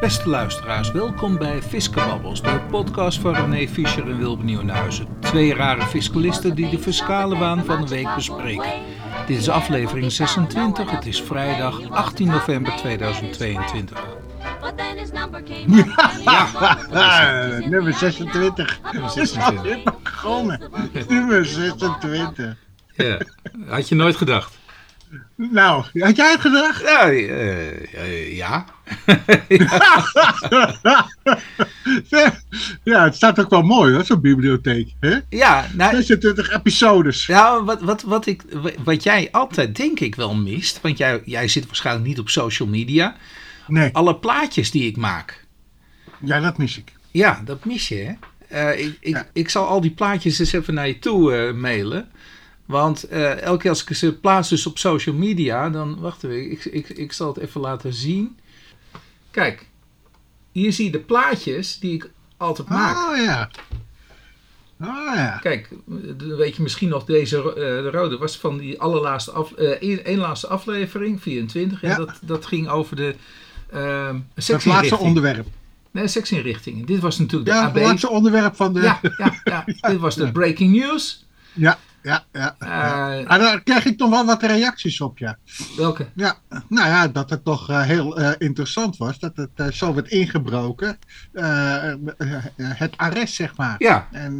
Beste luisteraars, welkom bij Fiskebabbels, de podcast van René Fischer en Wilbert Nieuwenhuizen. Twee rare fiscalisten die de fiscale waan van de week bespreken. Dit is aflevering 26, het is vrijdag 18 november 2022. Ja, nummer 26. Nummer Dat is 26. alweer begonnen. Nummer 26. Ja, had je nooit gedacht? Nou, had jij het gedacht? Ja, eh, eh, ja. ja, het staat ook wel mooi hoor, zo'n bibliotheek. Hè? Ja, nou, 26 episodes. Nou, wat, wat, wat, ik, wat jij altijd denk ik wel mist, want jij, jij zit waarschijnlijk niet op social media, Nee, alle plaatjes die ik maak. ja, dat mis ik. Ja, dat mis je hè. Eh, ik, ik, Ja. ik zal al die plaatjes eens even naar je toe mailen. Want eh, elke keer als ik ze plaats dus op social media, dan, wacht even, ik, ik, ik zal het even laten zien. Kijk, hier zie je de plaatjes die ik altijd maak. Oh ja. Oh ja. Kijk, weet je misschien nog, deze eh, de rode was van die allerlaatste af, één, één laatste aflevering, 24. En Ja. dat, dat ging over de ehm Het laatste onderwerp. Nee, seksinrichting. Dit was natuurlijk de Ja, AB. het laatste onderwerp van de... Ja, ja, ja. Dit was de breaking news. ja, ja. ja. Eh, Ah, daar krijg ik toch wel wat reacties op, ja. welke? Ja, nou ja, dat het toch eh, heel eh, interessant was. Dat het zo werd ingebroken. het arrest, zeg maar. Ja, En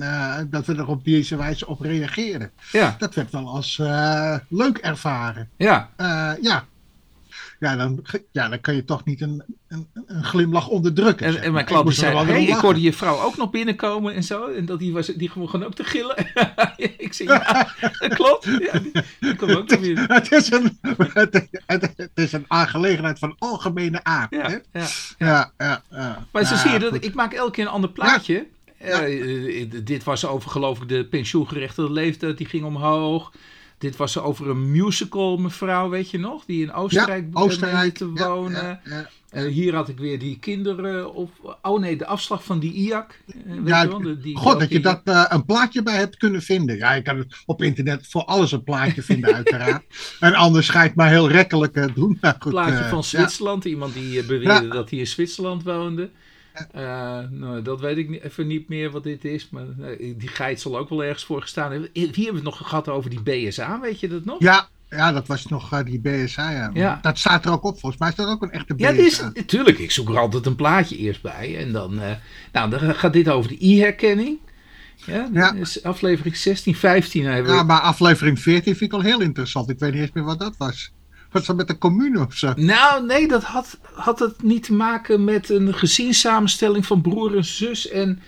dat we er op deze wijze op reageren. ja, Dat werd wel als leuk ervaren. ja. Ja. Ja dan, ja, dan kan je toch niet een, een, een glimlach onderdrukken. En, zeg en maar. mijn klant zei, hey, ik hoorde je vrouw ook nog binnenkomen en zo. En dat die, was, die gewoon ook te gillen. ik zei, ja, dat klopt. Ja, die, die kwam ook nog binnen. Het is, een, het, het- het is een aangelegenheid van algemene aard. Ja, hè? ja. Ja, ja, ja. Maar zo zie je dat ik maak elke keer een ander plaatje. Eh, eh, dit was over geloof ik de pensioengerechtigde leeftijd, die ging omhoog. Dit was over een musical mevrouw, weet je nog? Die in Oostenrijk, ja, Oostenrijk te wonen. ja, ja. Hier had ik weer die kinderen op... Oh nee, de afslag van die IAC. eh, Ja, je wel, de- die, God, dat je dat eh, een plaatje bij hebt kunnen vinden. Ja, je kan het op internet voor alles een plaatje vinden, uiteraard. En anders ga je het maar heel rekkelijk eh, doen. Maar goed, plaatje van. Zwitserland. Iemand die beweerde dat hij in Zwitserland woonde. Eh, nou, dat weet ik niet, even niet meer wat dit is. Maar eh, die geit zal ook wel ergens voor gestaan hebben. Hier hebben we het nog gehad over die BSA, weet je dat nog? Ja, ja, dat was nog eh, die BSA. Ja. Ja. Dat staat er ook op. Volgens mij is dat ook een echte BSA. Ja, is, natuurlijk. Ik zoek er altijd een plaatje eerst bij. En dan, nou, dan gaat dit over de e-herkenning. Ja, is aflevering 16, 15 hebben we. Ja, maar aflevering 14 vind ik al heel interessant. Ik weet niet eens meer wat dat was. Was dat met de commune of zo? Nou, nee, dat had, had het niet te maken met een gezinssamenstelling van broer en zus. En,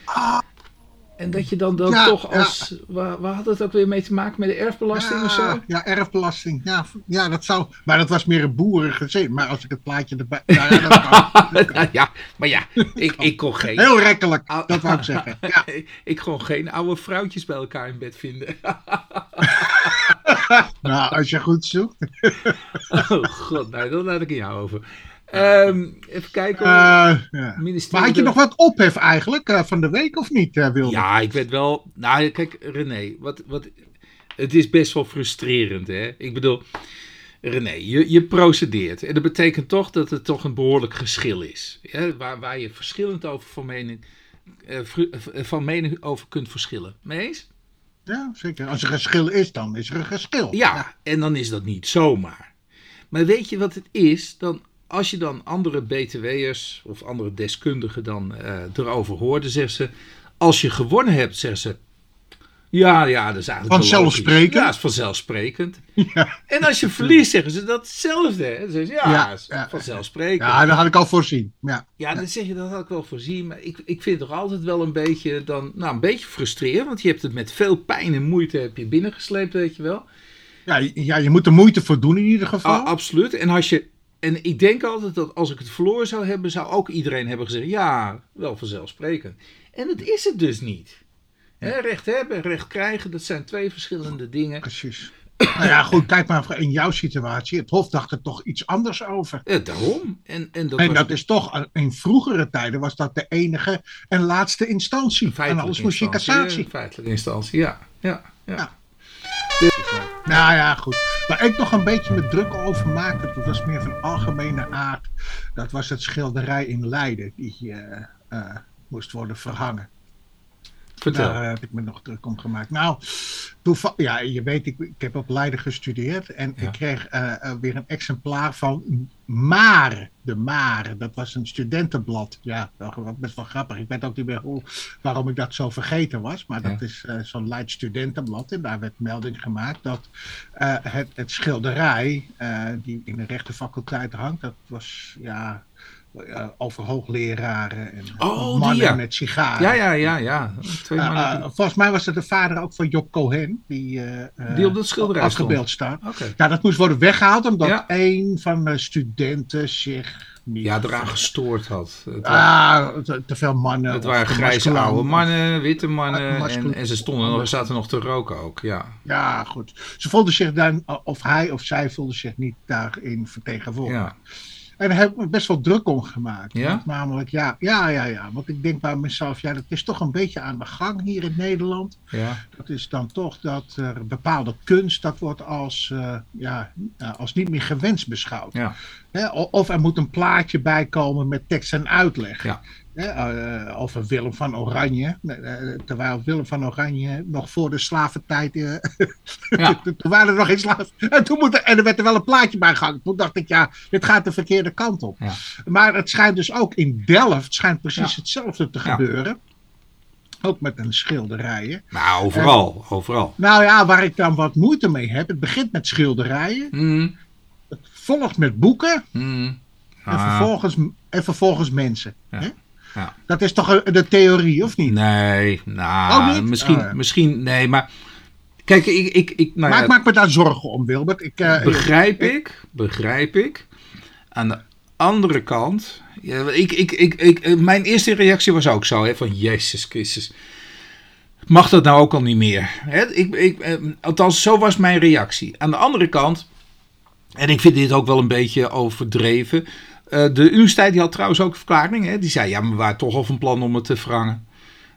en dat je dan, dan Ja, toch ja. als. Waar, waar had het ook weer mee te maken met de erfbelasting of zo? Ja, erfbelasting. Ja, ja, dat zou. Maar dat was meer een boerengezin. Maar als ik het plaatje erbij. Nou, ja, dat kan. Nou ja, maar ja, ik, ik kon geen. Heel rekkelijk, dat wou ik zeggen. Ja. ik kon geen oude vrouwtjes bij elkaar in bed vinden. Nou, als je goed zoekt. Oh god, nou, dat laat ik in jou over. Ehm, even kijken. Eh, ja. Maar had je nog wat ophef eigenlijk eh, van de week of niet, eh Wilde? Ja, ik weet wel. Nou, kijk, René, wat, wat, het is best wel frustrerend, hè? Ik bedoel, René, je, je procedeert. En dat betekent toch dat het toch een behoorlijk geschil is. Ja? Waar, waar je verschillend over van mening, van mening over kunt verschillen. Mee eens? Ja, zeker. Als er geschil is, dan is er een geschil. Ja, en dan is dat niet zomaar. Maar weet je wat het is? Dan, als je dan andere BTW'ers of andere deskundigen dan eh, erover hoort, dan zeggen ze... Als je gewonnen hebt, zeggen ze... Ja, ja, dat is eigenlijk. Vanzelfsprekend. Ja, dat is vanzelfsprekend. Ja. En als je verliest, zeggen ze datzelfde. Hè? Ze, ja, ja. vanzelfsprekend. Ja, dat had ik al voorzien. Ja. Ja, dan zeg je dat had ik wel voorzien. Maar ik, ik vind het toch altijd wel een beetje, dan, nou, een beetje frustrerend. Want je hebt het met veel pijn en moeite heb je binnengesleept, weet je wel. Ja, ja, je moet er moeite voor doen in ieder geval. Ah, absoluut. En als je. En ik denk altijd dat als ik het verloren zou hebben, zou ook iedereen hebben gezegd: ja, wel vanzelfsprekend. En dat is het dus niet. Hè, recht hebben en recht krijgen, dat zijn twee verschillende dingen. Precies. nou ja, goed, kijk maar in jouw situatie. Het Hof dacht er toch iets anders over. Eh, daarom. En, en dat en was dat is toch, in vroegere tijden was dat de enige en laatste instantie. En alles moest je cassatie. eh, Feitelijke instantie, ja. ja, ja. Ja. Nou ja, goed. Waar ik nog een beetje me druk over maakte, dat was meer van algemene aard. Dat was het schilderij in Leiden, die eh, moest worden verhangen. Vertel. Daar heb ik me nog druk om gemaakt. Nou, toeval, ja, je weet, ik, ik heb op Leiden gestudeerd en Ja. ik kreeg eh, eh, weer een exemplaar van Maar, de Maar. Dat was een studentenblad. Ja, dat was best wel grappig. Ik weet ook niet meer hoe, waarom ik dat zo vergeten was, maar dat is eh, zo'n Leids studentenblad en daar werd melding gemaakt dat het, het schilderij die in de rechtenfaculteit hangt, dat was ja. Eh, over hoogleraren en Oh, die, mannen ja. met sigaren. Ja, ja, ja, ja. Twee mannen uh, die- volgens mij was het de vader ook van Job Cohen. Die, Die op dat schilderij afgebeeld staat. Oké. Ja, dat moest worden weggehaald omdat Ja. een van de studenten zich niet... Ja, eraan gestoord had. Het, Ah, te, te veel mannen. het waren grijze oude mannen, witte mannen. En, en ze stonden nog, zaten nog te roken ook. Ja. Ja, goed. Ze voelden zich dan, of hij of zij voelde zich niet daarin vertegenwoordigd. ja. En daar heb ik me best wel druk om gemaakt. Ja? Namelijk, ja, ja, ja, ja. Want ik denk bij mezelf, ja, dat is toch een beetje aan de gang hier in Nederland. ja. Dat is dan toch dat er bepaalde kunst, dat wordt als, eh, ja, eh, als niet meer gewenst beschouwd. Ja. Of er moet een plaatje bij komen met tekst en uitleg. Ja. Eh, over Willem van Oranje. Eh, terwijl Willem van Oranje nog voor de slaventijd. eh, Ja. toen waren er nog geen slaven. En, toen moet er, en er werd er wel een plaatje bij gehangen. Toen dacht ik, ja, dit gaat de verkeerde kant op. Ja. Maar het schijnt dus ook in Delft schijnt precies Ja. hetzelfde te gebeuren. Ook met een schilderijen. Nou, overal. Overal. Nou ja, waar ik dan wat moeite mee heb. Het begint met schilderijen. Mm, Het volgt met boeken. mm. En, Ah, vervolgens, en vervolgens mensen. Ja. Hè? Ja. Dat is toch de theorie, of niet? Nee, nou, niet? misschien, ja. misschien, nee, maar kijk, ik, ik, ik nou maar ja, ik maak me daar zorgen om, Wilbert. Ik, eh, begrijp ik, begrijp ik. Aan de andere kant, ja, ik, ik, ik, ik, eh, mijn eerste reactie was ook zo, hè, van Jezus Christus. Mag dat nou ook al niet meer? Hè? Ik, ik, eh, althans, zo was mijn reactie. Aan de andere kant, en ik vind dit ook wel een beetje overdreven. Eh, de universiteit die had trouwens ook een verklaring. Hè? Die zei, ja, maar we waren toch al van plan om het te verhangen.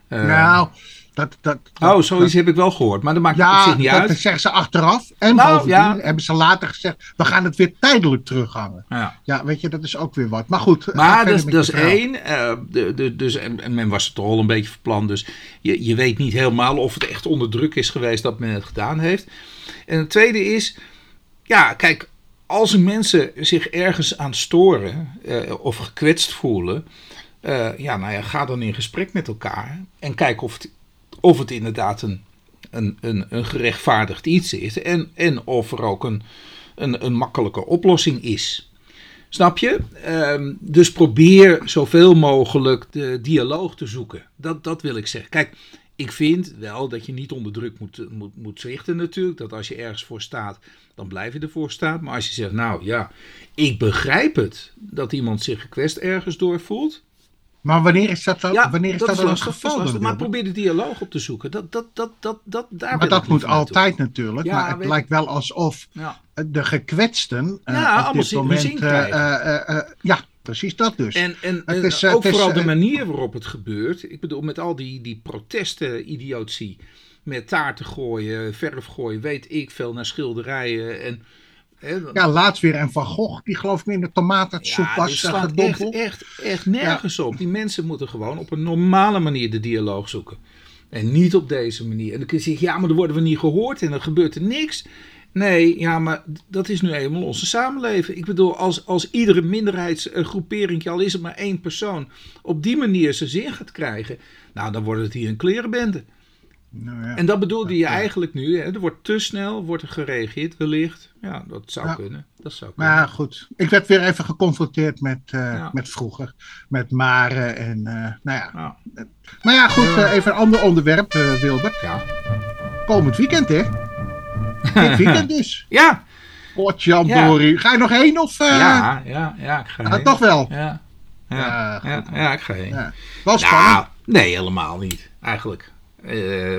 Eh, nou, dat, dat, oh, zoiets heb ik wel gehoord. Maar dat maakt op Ja, zich niet dat uit. zeggen ze achteraf. En Nou, bovendien ja. hebben ze later gezegd, we gaan het weer tijdelijk terughangen. Ja. Ja, weet je, dat is ook weer wat. Maar goed. Maar dat, is- dat één. eh, de, de, dus, en, en men was het toch al een beetje verpland. Dus je, je weet niet helemaal of het echt onder druk is geweest dat men het gedaan heeft. En het tweede is. Ja, kijk. Als mensen zich ergens aan storen. eh, of gekwetst voelen. eh, ja, nou ja, ga dan in gesprek met elkaar. En kijk of het, of het inderdaad een, een, een, een gerechtvaardigd iets is. En, en of er ook een, een, een makkelijke oplossing is. Snap je? Ehm, dus probeer zoveel mogelijk de dialoog te zoeken. Dat, dat wil ik zeggen. Kijk, ik vind wel dat je niet onder druk moet, moet, moet zichten natuurlijk. Dat als je ergens voor staat, dan blijf je ervoor staan. Maar als je zegt, nou ja, ik begrijp het dat iemand zich gekwetst ergens door voelt. Maar wanneer is dat, dan, Ja, wanneer is dat, lastig, geval? dat is lastig. dan, Maar probeer de dialoog op te zoeken. Dat, dat, dat, dat, dat, daar Maar dat moet altijd natuurlijk. Ja, maar het lijkt wel alsof Ja. de gekwetsten eh, Ja, op allemaal dit moment... eh, eh, eh, eh, ja, precies dat dus. En, en, Het en is, eh, ook het is, vooral de eh, manier waarop het gebeurt. Ik bedoel, met al die, die protesten, idiotie. Met taarten gooien, verf gooien, weet ik veel, naar schilderijen. En, hè, Ja, laatst weer een Van Gogh, die geloof ik in de tomatensoep ja, was echt, echt nergens op. Die mensen moeten gewoon op een normale manier de dialoog zoeken. En niet op deze manier. En dan kun je zeggen, ja, maar dan worden we niet gehoord en dan gebeurt er niks. Nee, ja, maar dat is nu eenmaal onze samenleving. Ik bedoel, als, als iedere minderheidsgroepering, al is het maar één persoon, op die manier zijn zin gaat krijgen, nou, dan wordt het hier een klerenbende. Nou, ja. En dat bedoelde je Ja. eigenlijk nu. Hè? Er wordt te snel wordt er gereageerd, wellicht. Ja, dat zou Ja. kunnen. Dat zou kunnen. Maar goed, ik werd weer even geconfronteerd met, eh, met vroeger. Met Maren en, eh, nou ja. Nou, Maar ja, goed, eh, even een ander onderwerp, Wilbert. ja. Komend weekend, hè? Dit weekend dus. Ja, Potjandori. Ga je nog heen of... eh, ja, ja, ja, ik ga ah, heen. toch wel? Ja, ja, Ja, ja, ja, ik ga heen. Ja. Wel spannend. Nou, nee, helemaal niet. Eigenlijk. Eh,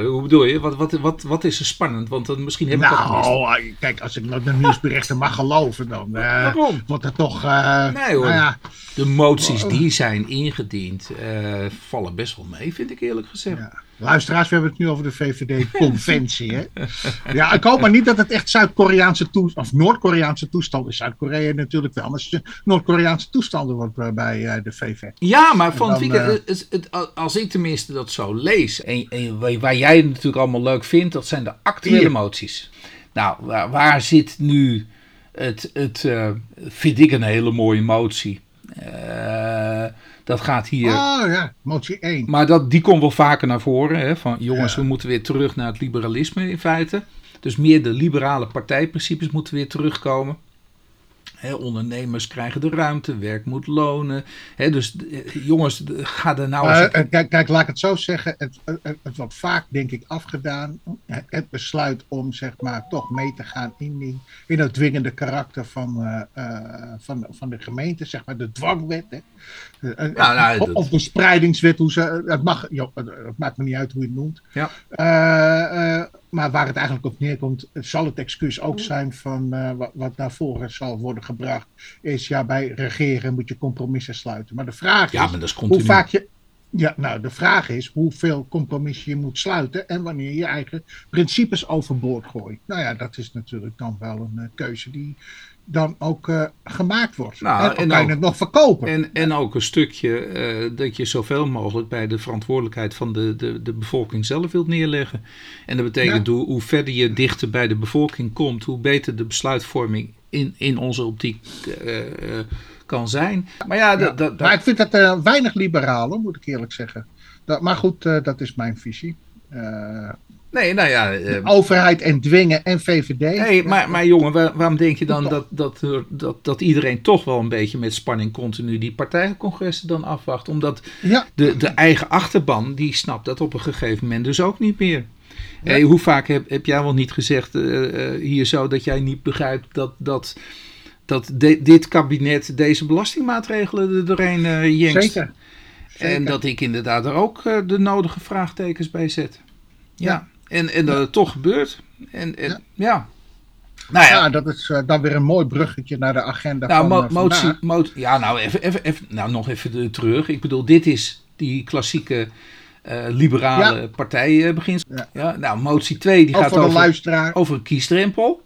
hoe bedoel je? Wat, wat, wat, wat is er spannend? Want dan misschien heb ik dat gemist. Nou, eh, kijk, als ik nou de nieuwsberichten mag geloven, dan eh, Waarom? wordt het toch... eh, Nee, hoor. Nou ja, De moties die zijn ingediend eh, vallen best wel mee, vind ik eerlijk gezegd. ja. Luisteraars, we hebben het nu over de VVD-conventie. hè? Ja, ik hoop maar niet dat het echt Zuid-Koreaanse toestanden, of Noord-Koreaanse toestanden is. Zuid-Korea natuurlijk wel, maar Noord-Koreaanse toestanden wordt bij uh, de VV. Ja, maar van dan, het, het, het, als ik tenminste dat zo lees, en, en, waar jij het natuurlijk allemaal leuk vindt, dat zijn de actuele hier. moties. Nou, waar, waar, zit nu het, het uh, vind ik een hele mooie motie. Uh, dat gaat hier. Oh ja, motie 1. Maar dat, die komt wel vaker naar voren. Hè, van jongens, ja. we moeten weer terug naar het liberalisme in feite. Dus meer de liberale partijprincipes moeten weer terugkomen. He, ondernemers krijgen de ruimte, werk moet lonen. He, dus jongens, ga er nou eens... Uh, kijk, kijk, laat ik het zo zeggen. Het, het, het, wordt vaak, denk ik, afgedaan. Het besluit om, zeg maar, toch mee te gaan in, die, in het dwingende karakter van, uh, uh, van, van de gemeente. Zeg maar, de dwangwet. Hè. Nou, of, of de spreidingswet. Hoe ze, het, mag, joh, het maakt me niet uit hoe je het noemt. Ja. Maar waar het eigenlijk op neerkomt, zal het excuus ook zijn van wat, wat naar voren zal worden gebracht, is ja, bij regeren moet je compromissen sluiten. Maar de vraag ja, is, maar dat is hoe vaak je. Ja, nou, de vraag is hoeveel compromissen je moet sluiten en wanneer je eigen principes overboord gooit. Nou ja, dat is natuurlijk dan wel een uh, keuze die dan ook uh, gemaakt wordt. Nou, en, en kan je het nog verkopen. En, en ook een stukje uh, dat je zoveel mogelijk bij de verantwoordelijkheid van de, de, de bevolking zelf wilt neerleggen. En dat betekent ja. hoe, hoe verder je dichter bij de bevolking komt, hoe beter de besluitvorming in, in onze optiek uh, uh, kan zijn. Maar ja, ja. dat, maar ik vind dat weinig liberaal, moet ik eerlijk zeggen. Dat, maar goed, dat is mijn visie. Nee, nou ja. overheid en dwingen en VVD. Nee, maar, maar jongen, waar, waarom denk je dan dat, dat, dat, dat iedereen toch wel een beetje met spanning continu die partijcongressen dan afwacht? Omdat ja. de, de eigen achterban, die snapt dat op een gegeven moment dus ook niet meer. Ja. Hey, hoe vaak heb, heb jij wel niet gezegd uh, uh, hier zo dat jij niet begrijpt dat, dat, dat de, dit kabinet deze belastingmaatregelen er doorheen uh, jenkt? Zeker. Zeker. En dat ik inderdaad er ook de nodige vraagtekens bij zet. Ja. ja. En, en dat het toch gebeurt. En, en ja. Nou ja. ja, dat is uh, dan weer een mooi bruggetje naar de agenda nou, van mo uh, motie, mo Ja, nou, even, even, even, nou, nog even terug. Ik bedoel, dit is die klassieke uh, liberale ja. partijbeginsel. Ja. ja. nou, motie 2 die gaat over, luisteraar. over een kiesdrempel.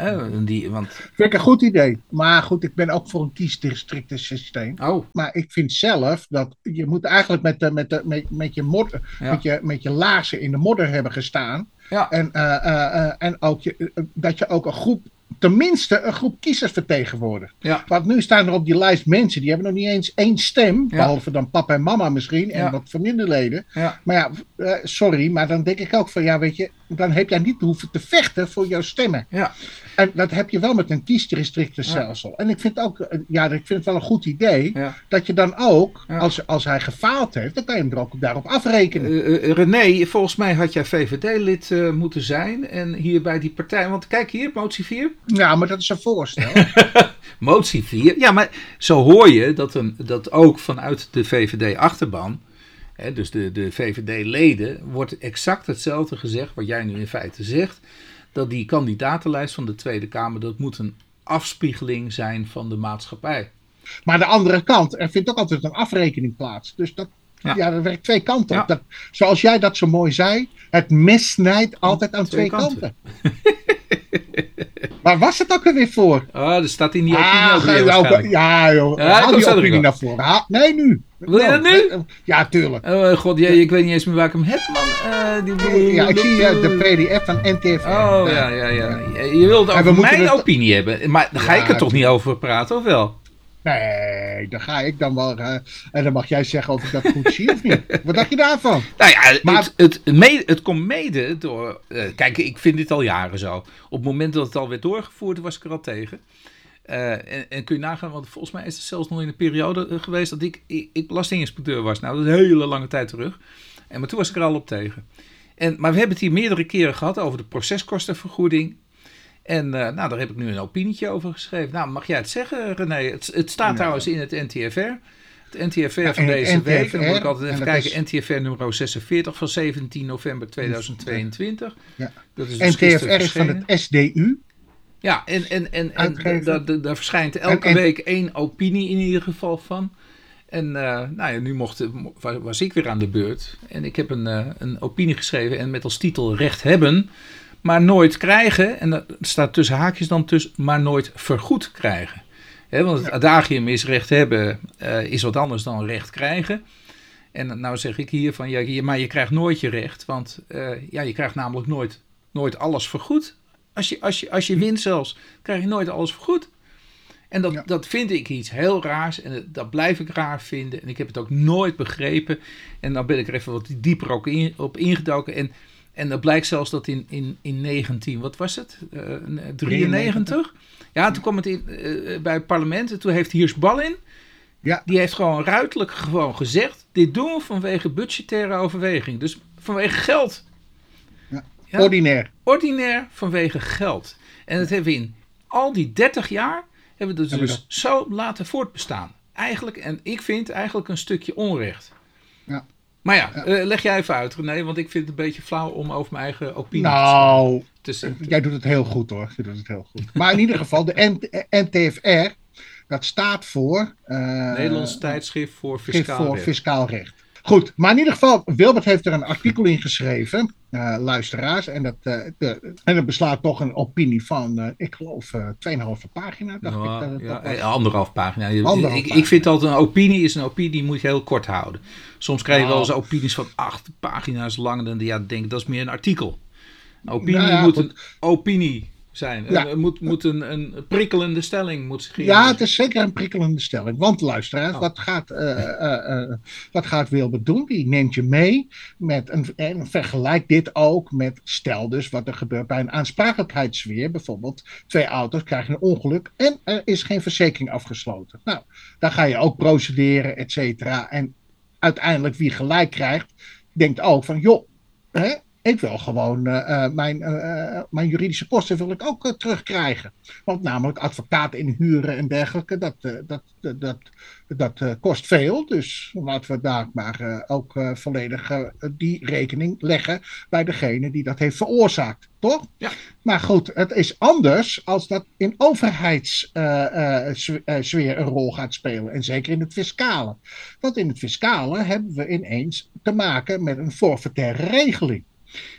Uh, die, want... Vind ik een goed idee. Maar goed, ik ben ook voor een kiesdistricten systeem. Oh. Maar ik vind zelf dat je moet eigenlijk met, de, met, de, met, met, je, modder, Ja. met, je, met je laarzen in de modder hebben gestaan. Ja. En, uh, uh, uh, en ook je, dat je ook een groep, tenminste een groep kiezers vertegenwoordigt. Ja. Want nu staan er op die lijst mensen die hebben nog niet eens één stem. Ja. Behalve dan papa en mama misschien en wat familieleden. Ja. Maar ja, eh, sorry, maar dan denk ik ook van ja, weet je, dan heb jij niet hoeven te vechten voor jouw stemmen. Ja. En dat heb je wel met een kiesdistrictenstelsel. En ik vind ook, eh, ja, ik vind het wel een goed idee Ja. dat je dan ook, Ja. als, als hij gefaald heeft, dan kan je hem er ook daarop afrekenen. Uh, uh, René, volgens mij had jij VVD-lid uh, moeten zijn. En hier bij die partij. Want kijk hier, motie 4. Ja, maar dat is een voorstel. motie 4. Ja, maar zo hoor je dat, een, dat ook vanuit de VVD-achterban. Dus de, de VVD-leden. wordt exact hetzelfde gezegd. wat jij nu in feite zegt. Dat die kandidatenlijst van de Tweede Kamer. dat moet een afspiegeling zijn van de maatschappij. maar de andere kant, er vindt ook altijd een afrekening plaats. Dus dat, Ja. ja. dat werkt twee kanten op. Ja. Dat, zoals jij dat zo mooi zei, het mes snijdt altijd aan Twee twee, kanten. Waar was het ook alweer voor? Ah, er staat in die opinie Ah, ook weer ja, joh. Ja, Haal die opinie naar voren. Nee, nu. Wil je dat nu? Ja, tuurlijk. Oh god, jij, ik weet niet eens meer waar ik hem heb, man. Eh, die... Ja, ik zie eh, de PDF van NTF. Oh, ja, ja, ja. Je wilt over moeten mijn het- opinie hebben. Maar daar ga Ja, ik er toch niet over praten, of wel? Nee, daar ga ik dan wel. eh, en dan mag jij zeggen of ik dat goed zie of niet. Wat dacht je daarvan? Nou ja, Maar- het, het, mede, het komt mede door... kijk, ik vind dit al jaren zo. Op het moment dat het al werd doorgevoerd, was ik er al tegen. Eh, en, en kun je nagaan, want volgens mij is het zelfs nog in een periode eh, geweest dat ik, ik, ik belastinginspecteur was. Nou, dat is een hele lange tijd terug. En, maar toen was ik er al op tegen. En, maar we hebben het hier meerdere keren gehad over de proceskostenvergoeding. En eh, nou, daar heb ik nu een opinietje over geschreven. Nou, mag jij het zeggen, René? Het, het staat trouwens in het NTFR. Het NTFR van deze NTFR, week. Dan moet ik altijd en even kijken. is- NTFR nummer 46 van 17 november 2022. Ja. Dat is dus NTFR is van het SDU. Ja, en, en, en, en daar- verschijnt elke En- week één opinie in ieder geval van. En uh, nou ja, nu mocht, was ik weer aan de beurt. En ik heb een, uh, een opinie geschreven en met als titel recht hebben, maar nooit krijgen. En dat staat tussen haakjes dan tussen, maar nooit vergoed krijgen. He, want het adagium is recht hebben uh, is wat anders dan recht krijgen. En nou zeg ik hier van, ja, maar je krijgt nooit je recht. Want ja, je krijgt namelijk nooit, nooit alles vergoed. Als je, als, je, als je wint zelfs, krijg je nooit alles vergoed. En dat, dat vind ik iets heel raars en dat blijf ik raar vinden. En ik heb het ook nooit begrepen. En dan ben ik er even wat dieper ook in, op ingedoken. En, en dat blijkt zelfs dat in, in, in 19, wat was het? Uh, 93? Ja, toen kwam het in, uh, bij het parlement. En toen heeft Hiers Ballin, ja. die heeft gewoon ruidelijk gewoon gezegd... dit doen we vanwege budgettaire overweging. Dus vanwege geld. Ja. Ja, ordinair. Ordinair vanwege geld. En dat hebben we in al die 30 jaar hebben we het dus zo laten voortbestaan. Eigenlijk, en ik vind eigenlijk een stukje onrecht. Ja. Maar ja, ja. Uh, leg jij even uit, René, want ik vind het een beetje flauw om over mijn eigen opinie nou, te zeggen. Nou, jij doet het heel goed hoor. Je doet het heel goed. Maar in ieder geval, de NTFR, dat staat voor... Uh, Nederlands tijdschrift voor fiscaal voor recht. Fiscaal recht. Goed, maar in ieder geval, Wilbert heeft er een artikel in geschreven, uh, luisteraars. En dat, uh, de, en dat beslaat toch een opinie van, uh, ik geloof, 2,5 pagina. Dacht nou, ik, dat ja, anderhalf pagina. Anderhalf ik, pagina. ik vind altijd een opinie is een opinie, die moet je heel kort houden. Soms krijg je nou. wel eens opinies van acht pagina's lang. En dan ja, denk dat is meer een artikel. Een opinie nou ja, moet goed. een opinie zijn. Ja. Het moet, moet een, een prikkelende stelling moet zich Ja, het is zeker een prikkelende stelling. Want luisteraars, oh. wat, gaat, uh, uh, uh, wat gaat Wilbert doen? Die neemt je mee met een, en vergelijkt dit ook met stel dus wat er gebeurt bij een aansprakelijkheidssfeer. Bijvoorbeeld twee auto's krijgen een ongeluk en er is geen verzekering afgesloten. Nou, dan ga je ook procederen, et cetera. En uiteindelijk wie gelijk krijgt, denkt ook van joh, hè, ik wil gewoon uh, mijn, uh, mijn juridische kosten wil ik ook uh, terugkrijgen. Want namelijk advocaat inhuren en dergelijke, dat, dat, dat, dat kost veel. Dus laten we daar maar ook volledig die rekening leggen bij degene die dat heeft veroorzaakt. Toch? Ja. Maar goed, het is anders als dat in overheidssfeer een rol gaat spelen. En zeker in het fiscale. Want in het fiscale hebben we ineens te maken met een forfaitaire regeling.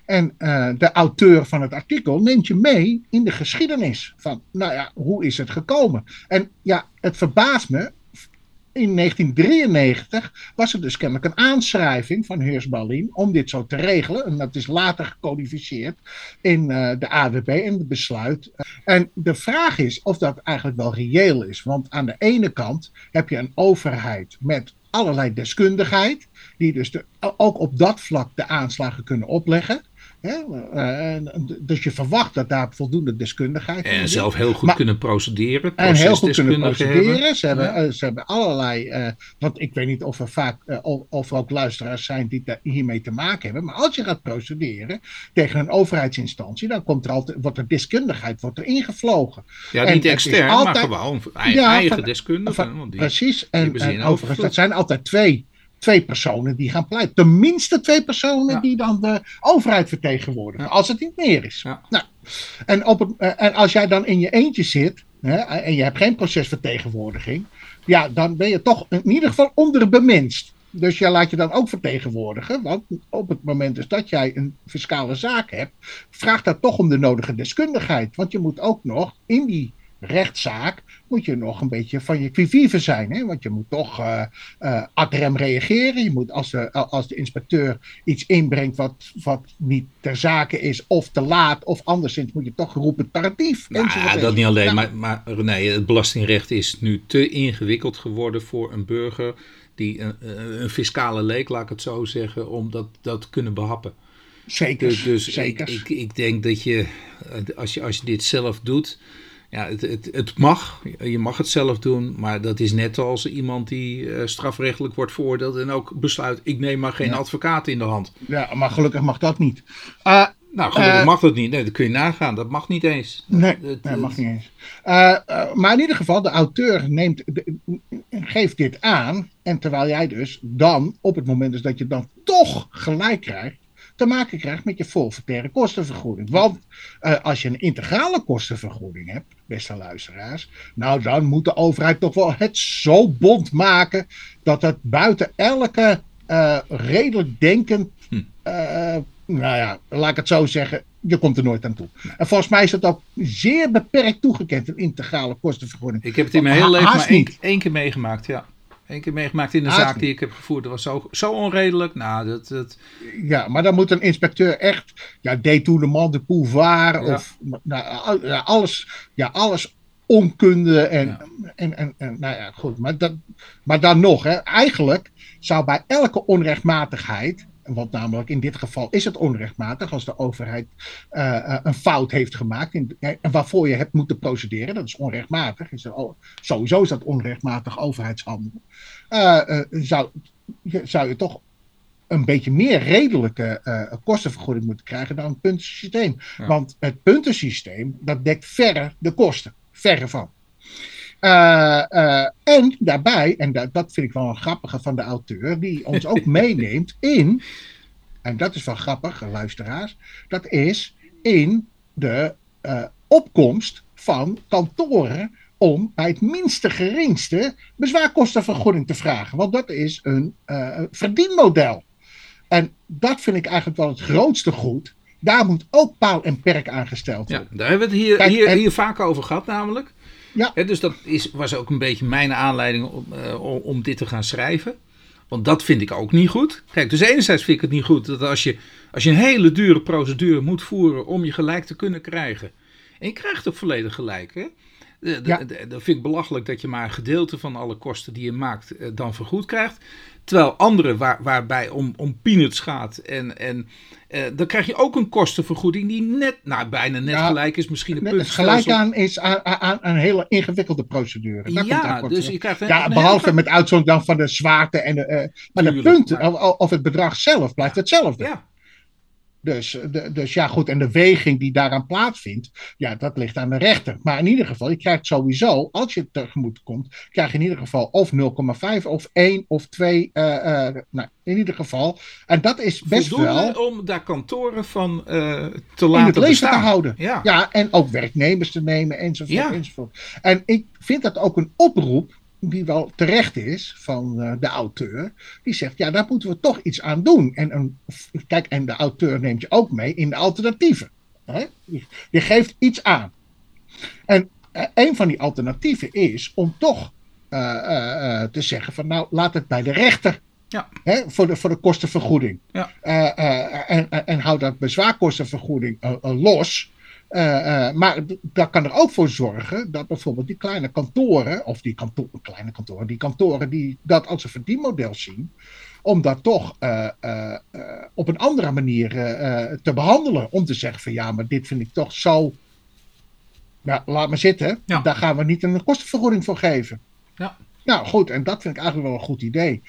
En uh, de auteur van het artikel neemt je mee in de geschiedenis van, nou ja, hoe is het gekomen? En ja, het verbaast me. In 1993 was er dus kennelijk een aanschrijving van Heers om dit zo te regelen. En dat is later gecodificeerd in uh, de AWB en het besluit. En de vraag is of dat eigenlijk wel reëel is. Want aan de ene kant heb je een overheid met allerlei deskundigheid, die dus de, ook op dat vlak de aanslagen kunnen opleggen. Uh, dus je verwacht dat daar voldoende deskundigheid En zelf heel goed kunnen procederen. En heel goed kunnen procederen. Ze, hebben, uh, ze hebben allerlei. Uh, want ik weet niet of er vaak. Of, of, er ook luisteraars zijn die hiermee te maken hebben. Maar als je gaat procederen tegen een overheidsinstantie. dan komt er altijd, wordt er deskundigheid wordt er ingevlogen. Ja, niet extern, altijd, maar gewoon eigen, ja, eigen deskundigen. Van, precies. En, en overigens, dat zijn altijd twee twee personen die gaan pleiten. Tenminste twee personen die dan de overheid vertegenwoordigen. Als het niet meer is. Nou, en, op het, eh, en als jij dan in je eentje zit. Hè, en je hebt geen procesvertegenwoordiging. Ja, dan ben je toch in ieder geval onderbeminst. Dus jij laat je dan ook vertegenwoordigen. Want op het moment dus dat jij een fiscale zaak hebt, vraagt dat toch om de nodige deskundigheid. Want je moet ook nog in die rechtszaak moet je nog een beetje van je quivive zijn. Hè? Want je moet toch uh, uh, ad rem reageren. Je moet als de, als de inspecteur iets inbrengt wat, wat niet ter zake is, of te laat, of anderszins moet je toch roepen tardief. Nou, ja, dat niet alleen. Maar, maar nee, het belastingrecht is nu te ingewikkeld geworden voor een burger die een, een fiscale leek, laat ik het zo zeggen, om dat, dat te kunnen behappen. Zeker. Dus, dus zeker. Ik, ik, ik denk dat je als, je, als je dit zelf doet ja, het, het, het, mag, je mag het zelf doen, maar dat is net als iemand die uh, strafrechtelijk wordt veroordeeld en ook besluit, ik neem maar geen advocaat in de hand. Ja, maar gelukkig mag dat niet. Uh, nou, gelukkig uh, mag dat niet. Nee, dat kun je nagaan. Dat mag niet eens. Nee, dat mag niet eens. maar in ieder geval, de auteur neemt, geeft dit aan. En terwijl jij dus dan, op het moment dus dat je dan toch gelijk krijgt, te maken krijgt met je forfaitaire kostenvergoeding. Want uh, als je een integrale kostenvergoeding hebt, beste luisteraars. Nou, dan moet de overheid toch wel het zo bond maken dat het buiten elke uh, redelijk denkend, hm. uh, nou ja, laat ik het zo zeggen, je komt er nooit aan toe. En volgens mij is dat ook zeer beperkt toegekend, een integrale kostenvergoeding. Ik heb het in mijn hele leven maar één, één keer meegemaakt, ja één keer meegemaakt in een zaak die ik heb gevoerd. Dat was zo, zo onredelijk. Nou, dat, dat... Ja, maar dan moet een inspecteur echt ja, détournement de pouvoir of nou, ja, alles, ja, alles onkunde en, en, en, en, nou ja, goed. Maar, dat, maar dan nog, hè, eigenlijk zou bij elke onrechtmatigheid want namelijk in dit geval is het onrechtmatig als de overheid uh, een fout heeft gemaakt. In, en waarvoor je hebt moeten procederen. Dat is onrechtmatig. Is er, sowieso is dat onrechtmatig overheidshandel. Uh, zou, zou je toch een beetje meer redelijke uh, kostenvergoeding moeten krijgen dan het puntensysteem. Want het puntensysteem, dat dekt verre de kosten. Verre van. Uh, uh, en daarbij, en dat, dat vind ik wel een grappige van de auteur, die ons ook meeneemt in, en dat is wel grappig, luisteraars, dat is in de uh, opkomst van kantoren om bij het minste geringste bezwaarkostenvergoeding te vragen. Want dat is een verdienmodel. En dat vind ik eigenlijk wel het grootste goed. Daar moet ook paal en perk aan gesteld worden. Ja, daar hebben we het hier, hier, hier vaak over gehad namelijk. Ja. dus dat is, was ook een beetje mijn aanleiding om, uh, om dit te gaan schrijven. Want dat vind ik ook niet goed. Kijk, dus enerzijds vind ik het niet goed dat als je, als je een hele dure procedure moet voeren om je gelijk te kunnen krijgen. En je krijgt ook volledig gelijk. Hè? Dat vind ik belachelijk dat je maar een gedeelte van alle kosten die je maakt eh, dan vergoed krijgt. Terwijl andere waar, waarbij om, om peanuts gaat. En, en uh, dan krijg je ook een kostenvergoeding die net, nou bijna net gelijk is. Misschien een punt. Gelijk aan is aan, aan, een hele ingewikkelde procedure. Daar ja, dus je krijgt ja, behalve met uitzondering dan van de zwaarte en de. Uh, maar de punten, of, of, het bedrag zelf blijft hetzelfde. Ja, dus, de, dus ja, goed. En de weging die daaraan plaatsvindt, ja, dat ligt aan de rechter. Maar in ieder geval, je krijgt sowieso, als je tegemoet komt, krijg je in ieder geval of 0,5 of 1 of 2. Uh, uh, nou, in ieder geval. En dat is best Voldoende wel. om daar kantoren van uh, te laten in het leven bestaan. te houden. Ja. ja, en ook werknemers te nemen enzovoort, ja. enzovoort. En ik vind dat ook een oproep die wel terecht is van uh, de auteur, die zegt, ja, daar moeten we toch iets aan doen. En, een, kijk, en de auteur neemt je ook mee in de alternatieven. Hè? Je, geeft iets aan. En uh, een van die alternatieven is om toch uh, te zeggen van, nou, laat het bij de rechter. Ja. Hè, voor, de, voor de kostenvergoeding. Ja. en, en hou dat bezwaarkostenvergoeding los. Uh, uh, maar dat kan er ook voor zorgen dat bijvoorbeeld die kleine kantoren, of die kantoor, kleine kantoren, die kantoren die dat als een verdienmodel zien, om dat toch uh, op een andere manier te behandelen. Om te zeggen van ja, maar dit vind ik toch zo. Nou, laat maar zitten. Ja. Daar gaan we niet een kostenvergoeding voor geven. Ja. Nou goed, en dat vind ik eigenlijk wel een goed idee.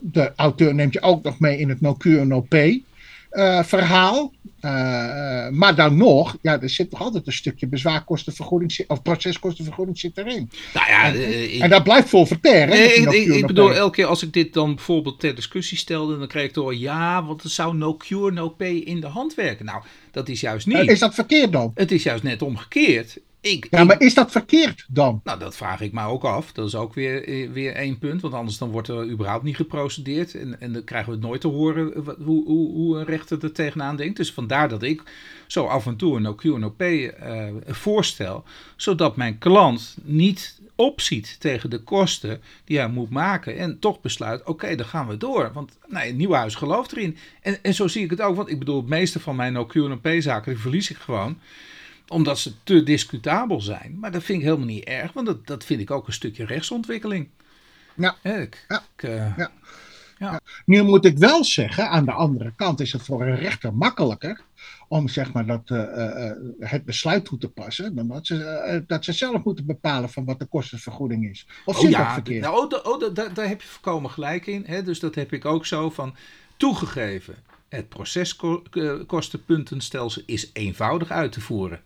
de auteur neemt je ook nog mee in het no cure no pay. Uh, verhaal. Uh, maar dan nog, ja, er zit toch altijd een stukje bezwaarkostenvergoeding of proceskostenvergoeding zit erin. Nou ja, en, uh, en dat blijft vol verter. Nee, ik, ik, ik bedoel, elke keer als ik dit dan bijvoorbeeld ter discussie stelde, dan kreeg ik door, ja, want het zou no cure, no pay in de hand werken. Nou, dat is juist niet. is dat verkeerd dan? Het is juist net omgekeerd. Ik, ja, maar is dat verkeerd dan? Nou, dat vraag ik me ook af. Dat is ook weer, eh, weer één punt. Want anders dan wordt er überhaupt niet geprocedeerd. En, en dan krijgen we het nooit te horen hoe, hoe, hoe een rechter er tegenaan denkt. Dus vandaar dat ik zo af en toe een no-Q en uh, voorstel. Zodat mijn klant niet opziet tegen de kosten die hij moet maken. En toch besluit, oké, dan gaan we door. Want nee, Nieuwhuis gelooft erin. En, en zo zie ik het ook. Want ik bedoel, het meeste van mijn no-Q en no-P zaken, die verlies ik gewoon omdat ze te discutabel zijn. Maar dat vind ik helemaal niet erg, want dat, dat vind ik ook een stukje rechtsontwikkeling. Ja. Ik, ja. Ik, uh, ja. ja. Nu moet ik wel zeggen, aan de andere kant is het voor een rechter makkelijker om zeg maar, dat, uh, uh, het besluit toe te passen, dan dat ze, dat ze zelf moeten bepalen van wat de kostenvergoeding is. Of oh, ja, dat verkeerd? Nou, oh, oh, daar, daar heb je voorkomen gelijk in. Hè? Dus dat heb ik ook zo van toegegeven. Het proceskostenpuntenstelsel is eenvoudig uit te voeren.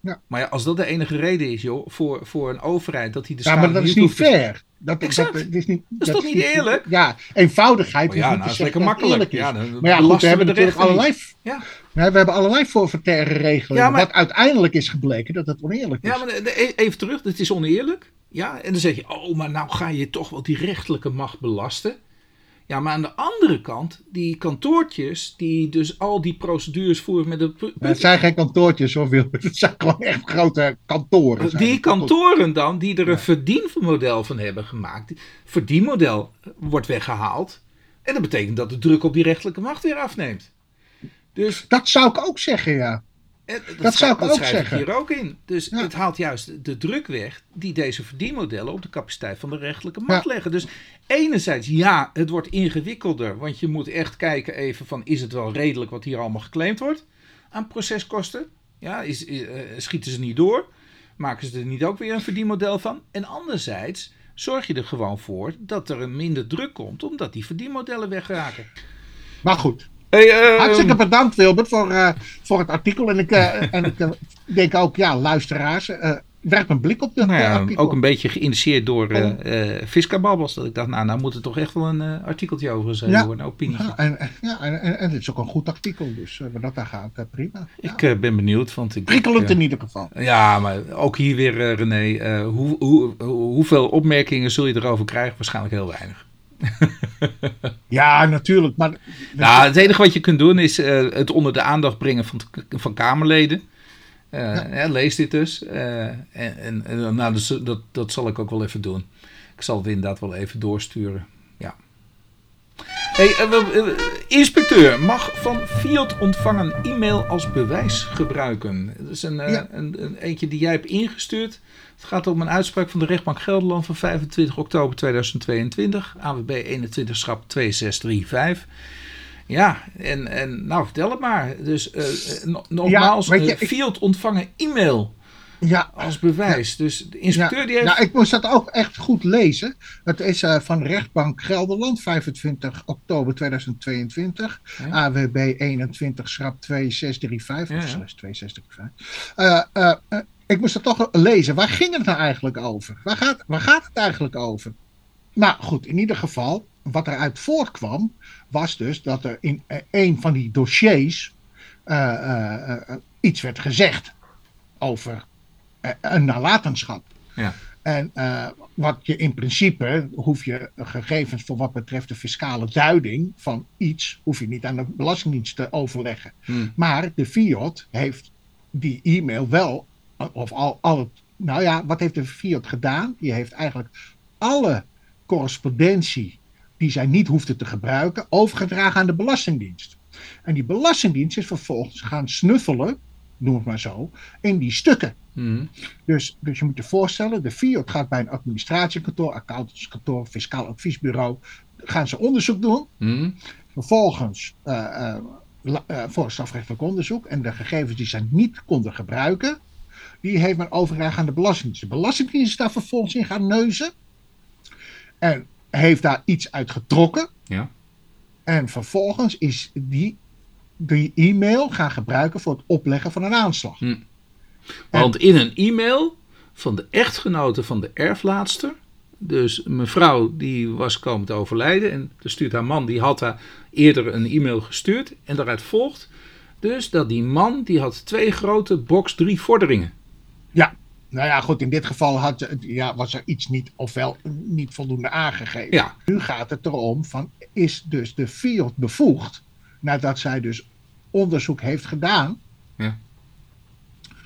Ja. Maar ja, als dat de enige reden is, joh, voor, voor een overheid dat hij de Ja, maar dat is niet fair. Dat, Exact. Dat, dat is niet, Dat is toch niet eerlijk? Ja, eenvoudigheid Oh is niet nou, dat is lekker dat makkelijk. Ja, dan maar ja, goed, we hebben natuurlijk allerlei... Ja. We hebben allerlei forfaitaire regelingen. Ja, maar- Wat uiteindelijk is gebleken dat het oneerlijk is. Ja, maar e- even terug, het is oneerlijk. Ja, en dan zeg je, oh, maar nou ga je toch wel die rechterlijke macht belasten. Ja, maar aan de andere kant, die kantoortjes die dus al die procedures voeren met de... Maar het zijn geen kantoortjes hoor, Wilbert. Het zijn gewoon echt grote kantoren. Die het. kantoren dan, die er een verdienmodel van hebben gemaakt. Verdienmodel wordt weggehaald. En dat betekent dat de druk op die rechterlijke macht weer afneemt. Dus Dat zou ik ook zeggen, ja. Eh, dat, Dat zou ik dat ook schrijf zeggen. hier ook in. Dus Ja. het haalt juist de druk weg die deze verdienmodellen op de capaciteit van de rechterlijke macht leggen. Dus enerzijds, ja, het wordt ingewikkelder. Want je moet echt kijken even van, is het wel redelijk wat hier allemaal geclaimd wordt aan proceskosten? Ja, is, eh, schieten ze niet door? Maken ze er niet ook weer een verdienmodel van? En anderzijds zorg je er gewoon voor dat er een minder druk komt, omdat die verdienmodellen wegraken. Maar goed. Hey, eh, Hartstikke bedankt Wilbert voor, eh, voor het artikel. En ik, eh, en ik eh, denk ook, ja, luisteraars, eh werp een blik op dit Nou ja, artikel. ook een beetje geïnitieerd door Oh. eh eh Fiska Babbels. Dat ik dacht, nou, nou moet er toch echt wel een eh, artikeltje over zijn Ja. worden, een opinietje. Ja, en, ja, en, en, en het is ook een goed artikel, dus wat dat daar gaat, prima. Ja. Ik ben benieuwd, want ik... Prikkelend in ieder geval. ja, maar ook hier weer, René, eh, hoe, hoe, hoe- hoeveel opmerkingen zul je erover krijgen? Waarschijnlijk heel weinig. Ja, natuurlijk. Maar Nou, het enige wat je kunt doen is eh, het onder de aandacht brengen van, van Kamerleden. Eh, ja, lees dit dus. Eh, en en, en nou, dus, dat, dat zal ik ook wel even doen. Ik zal het inderdaad wel even doorsturen. Ja. Hey, inspecteur mag van Fiat ontvangen e-mail als bewijs gebruiken. Dat is een, Ja. een, een eentje die jij hebt ingestuurd. Het gaat om een uitspraak van de rechtbank Gelderland van 25 oktober 2022. AWB 21 schap 2635. Ja, en, en nou vertel het maar. Dus no- nogmaals, je, eh, ik- Fiat ontvangen e-mail ja, als bewijs. Dus de inspecteur die heeft... Ja, ik moest dat ook echt goed lezen. Het is van rechtbank Gelderland, 25 oktober 2022. Ja. AWB 21 schrap 2635. Ja, Of ja. slash 2635. Eh, eh, eh, ik moest dat toch lezen. Waar ging het nou eigenlijk over? Waar gaat, waar gaat het eigenlijk over? Nou goed, in ieder geval, wat eruit voortkwam, was dus dat er in eh, een van die dossiers eh, eh, iets werd gezegd over een nalatenschap. Ja. En wat je in principe, hoef je gegevens voor wat betreft de fiscale duiding van iets, hoef je niet aan de Belastingdienst te overleggen. Hmm. Maar de Fiat heeft die e-mail wel, of al, al het, nou ja, wat heeft de Fiat gedaan? Die heeft eigenlijk alle correspondentie die zij niet hoefde te gebruiken, overgedragen aan de Belastingdienst. En die Belastingdienst is vervolgens gaan snuffelen, noem het maar zo, in die stukken. Mhm. Dus, dus je moet je voorstellen, de Fiat gaat bij een administratiekantoor, accountantskantoor, fiscaal adviesbureau, gaan ze onderzoek doen. Mhm. Vervolgens eh, la- eh, voor strafrechtelijk onderzoek. En de gegevens die zij niet konden gebruiken, die heeft men overgedragen aan de Belastingdienst. De Belastingdienst is daar vervolgens in gaan neuzen. En heeft daar iets uit getrokken. Ja. En vervolgens is die, die e-mail gaan gebruiken voor het opleggen van een aanslag. Want in een e-mail van de echtgenote van de erflaatster. Dus mevrouw die was komen te overlijden. En dan stuurt haar man, die had haar eerder een e-mail gestuurd. En daaruit volgt dus dat die man, die had twee grote box drie vorderingen. Ja, nou ja, goed, in dit geval had, ja, was er iets niet, ofwel niet voldoende aangegeven. Ja, Nu gaat het erom van, is dus de Fiat bevoegd, nadat zij dus onderzoek heeft gedaan, Ja.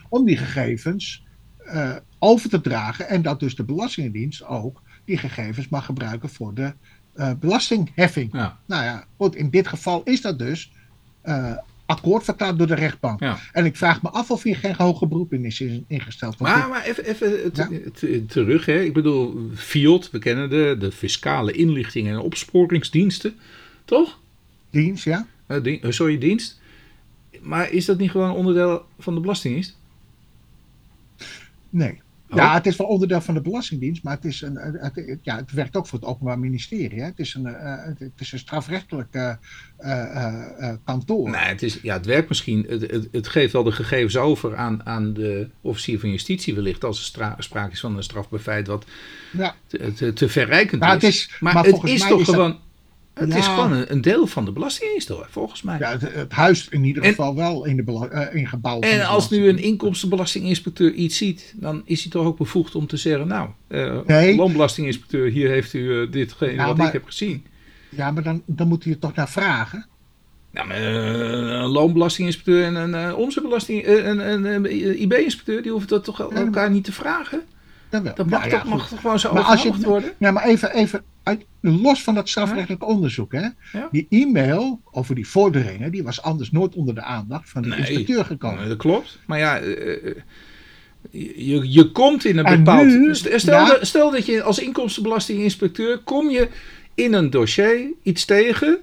om die gegevens eh, over te dragen en dat dus de Belastingdienst ook die gegevens mag gebruiken voor de eh, belastingheffing. ja, Nou ja, goed, in dit geval is dat dus eh, akkoord verklaard door de rechtbank. ja. En ik vraag me af of hier geen hoger beroep in is in- ingesteld. Maar, dit- maar even, even het- Ja. het- terug. Hè. Ik bedoel, FIOD, we kennen de, de fiscale inlichting en opsporingsdiensten. Toch? dienst, ja? Eh, dien- eh, sorry, dienst. Maar is dat niet gewoon onderdeel van de Belastingdienst? Nee. Ja, het is wel onderdeel van de Belastingdienst, maar het, is een, het, ja, het werkt ook voor het Openbaar Ministerie. Hè? Het, is een, uh, het is een strafrechtelijk uh, uh, kantoor. Nee, het, is, ja, het werkt misschien. Het, het, het, geeft wel de gegevens over aan, aan de officier van justitie, wellicht als er sprake is van een strafbefeit wat ja. te, te, te verrijkend nou, is. is. Maar, maar het is toch is gewoon. Het is gewoon een, een, deel van de Belastingdienst hoor, volgens mij. Ja, het, het huist in ieder geval wel in, de uh, in gebouw. En als nu een inkomstenbelastinginspecteur iets ziet, dan is hij toch ook bevoegd om te zeggen: Nou, uh, nee. loonbelastinginspecteur, hier heeft u uh, ditgene nou, wat maar, ik heb gezien. Ja, maar dan, dan moet hij er toch naar vragen. Nou, maar, een loonbelastinginspecteur en een omzetbelasting, een, een IB-inspecteur, die hoeven dat toch elkaar niet te vragen? Dat, dat mag, ja, toch, mag toch gewoon zo maar als je, worden? Ja, maar even, even uit, los van dat strafrechtelijk onderzoek. Hè? Die e-mail over die vorderingen, die was anders nooit onder de aandacht van de nee, inspecteur gekomen. Nee, dat klopt. Maar ja, uh, je, je komt in een bepaald... Nu, stel, ja, dat, stel dat je als inkomstenbelastinginspecteur kom je in een dossier iets tegen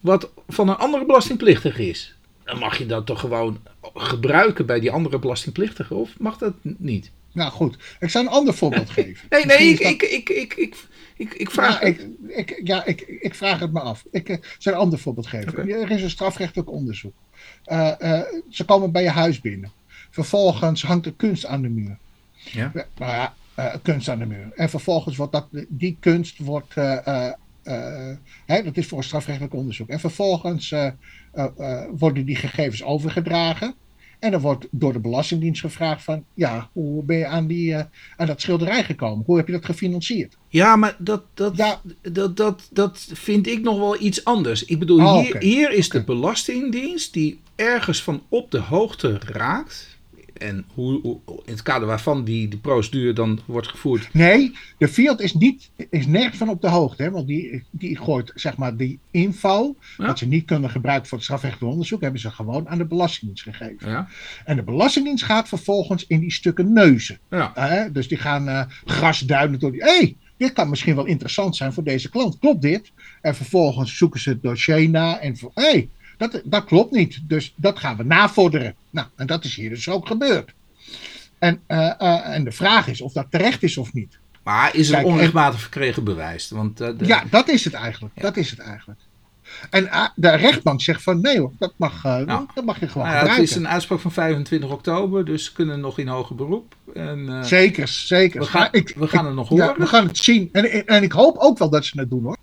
wat van een andere belastingplichtige is. Dan mag je dat toch gewoon gebruiken bij die andere belastingplichtige of mag dat niet? Nou goed, ik zal een ander voorbeeld geven. Nee, nee, ik, ik, ik, ik, ik, ik, ik vraag... Ja, ik, ik, ja, ik, ik vraag het me af. Ik uh, zal een ander voorbeeld geven. Okay. Er is een strafrechtelijk onderzoek. Uh, uh, ze komen bij je huis binnen. Vervolgens hangt er kunst aan de muur. Ja? Nou ja, kunst aan de muur. En vervolgens wordt dat, die kunst wordt... Hè, dat is voor een strafrechtelijk onderzoek. En vervolgens worden die gegevens overgedragen en dan wordt door de Belastingdienst gevraagd van, ja, hoe ben je aan, die, uh, aan dat schilderij gekomen? Hoe heb je dat gefinancierd? Ja, maar dat, dat, ja. dat, dat, dat vind ik nog wel iets anders. Ik bedoel, oh, hier, hier is de Belastingdienst die ergens van op de hoogte raakt en hoe, hoe, in het kader waarvan die, die procedure dan wordt gevoerd. Nee, de Fiat is, niet, is nergens van op de hoogte. Hè, want die, die gooit zeg maar die info, ja. dat ze niet kunnen gebruiken voor het strafrechtelijk onderzoek, hebben ze gewoon aan de Belastingdienst gegeven. Ja. En de Belastingdienst gaat vervolgens in die stukken neuzen. Ja. Uh, dus die gaan uh, grasduinen door die. hey, dit kan misschien wel interessant zijn voor deze klant. Klopt dit? En vervolgens zoeken ze het dossier na en van, hé, hey, dat, dat klopt niet. Dus dat gaan we navorderen. Nou, en dat is hier dus ook gebeurd. En, uh, uh, en de vraag is of dat terecht is of niet. Maar is er onrechtmatig verkregen bewijs? Want, uh, de... Ja, dat is het eigenlijk. Ja. Dat is het eigenlijk. En de rechtbank zegt van nee hoor, dat mag, nou, dat mag je gewoon nou gebruiken. Het is een uitspraak van 25 oktober, dus we kunnen nog in hoger beroep. En, zeker, zeker. We gaan, ik, we gaan ik, het nog horen. Ja, we gaan het zien. En, en ik hoop ook wel dat ze het doen hoor.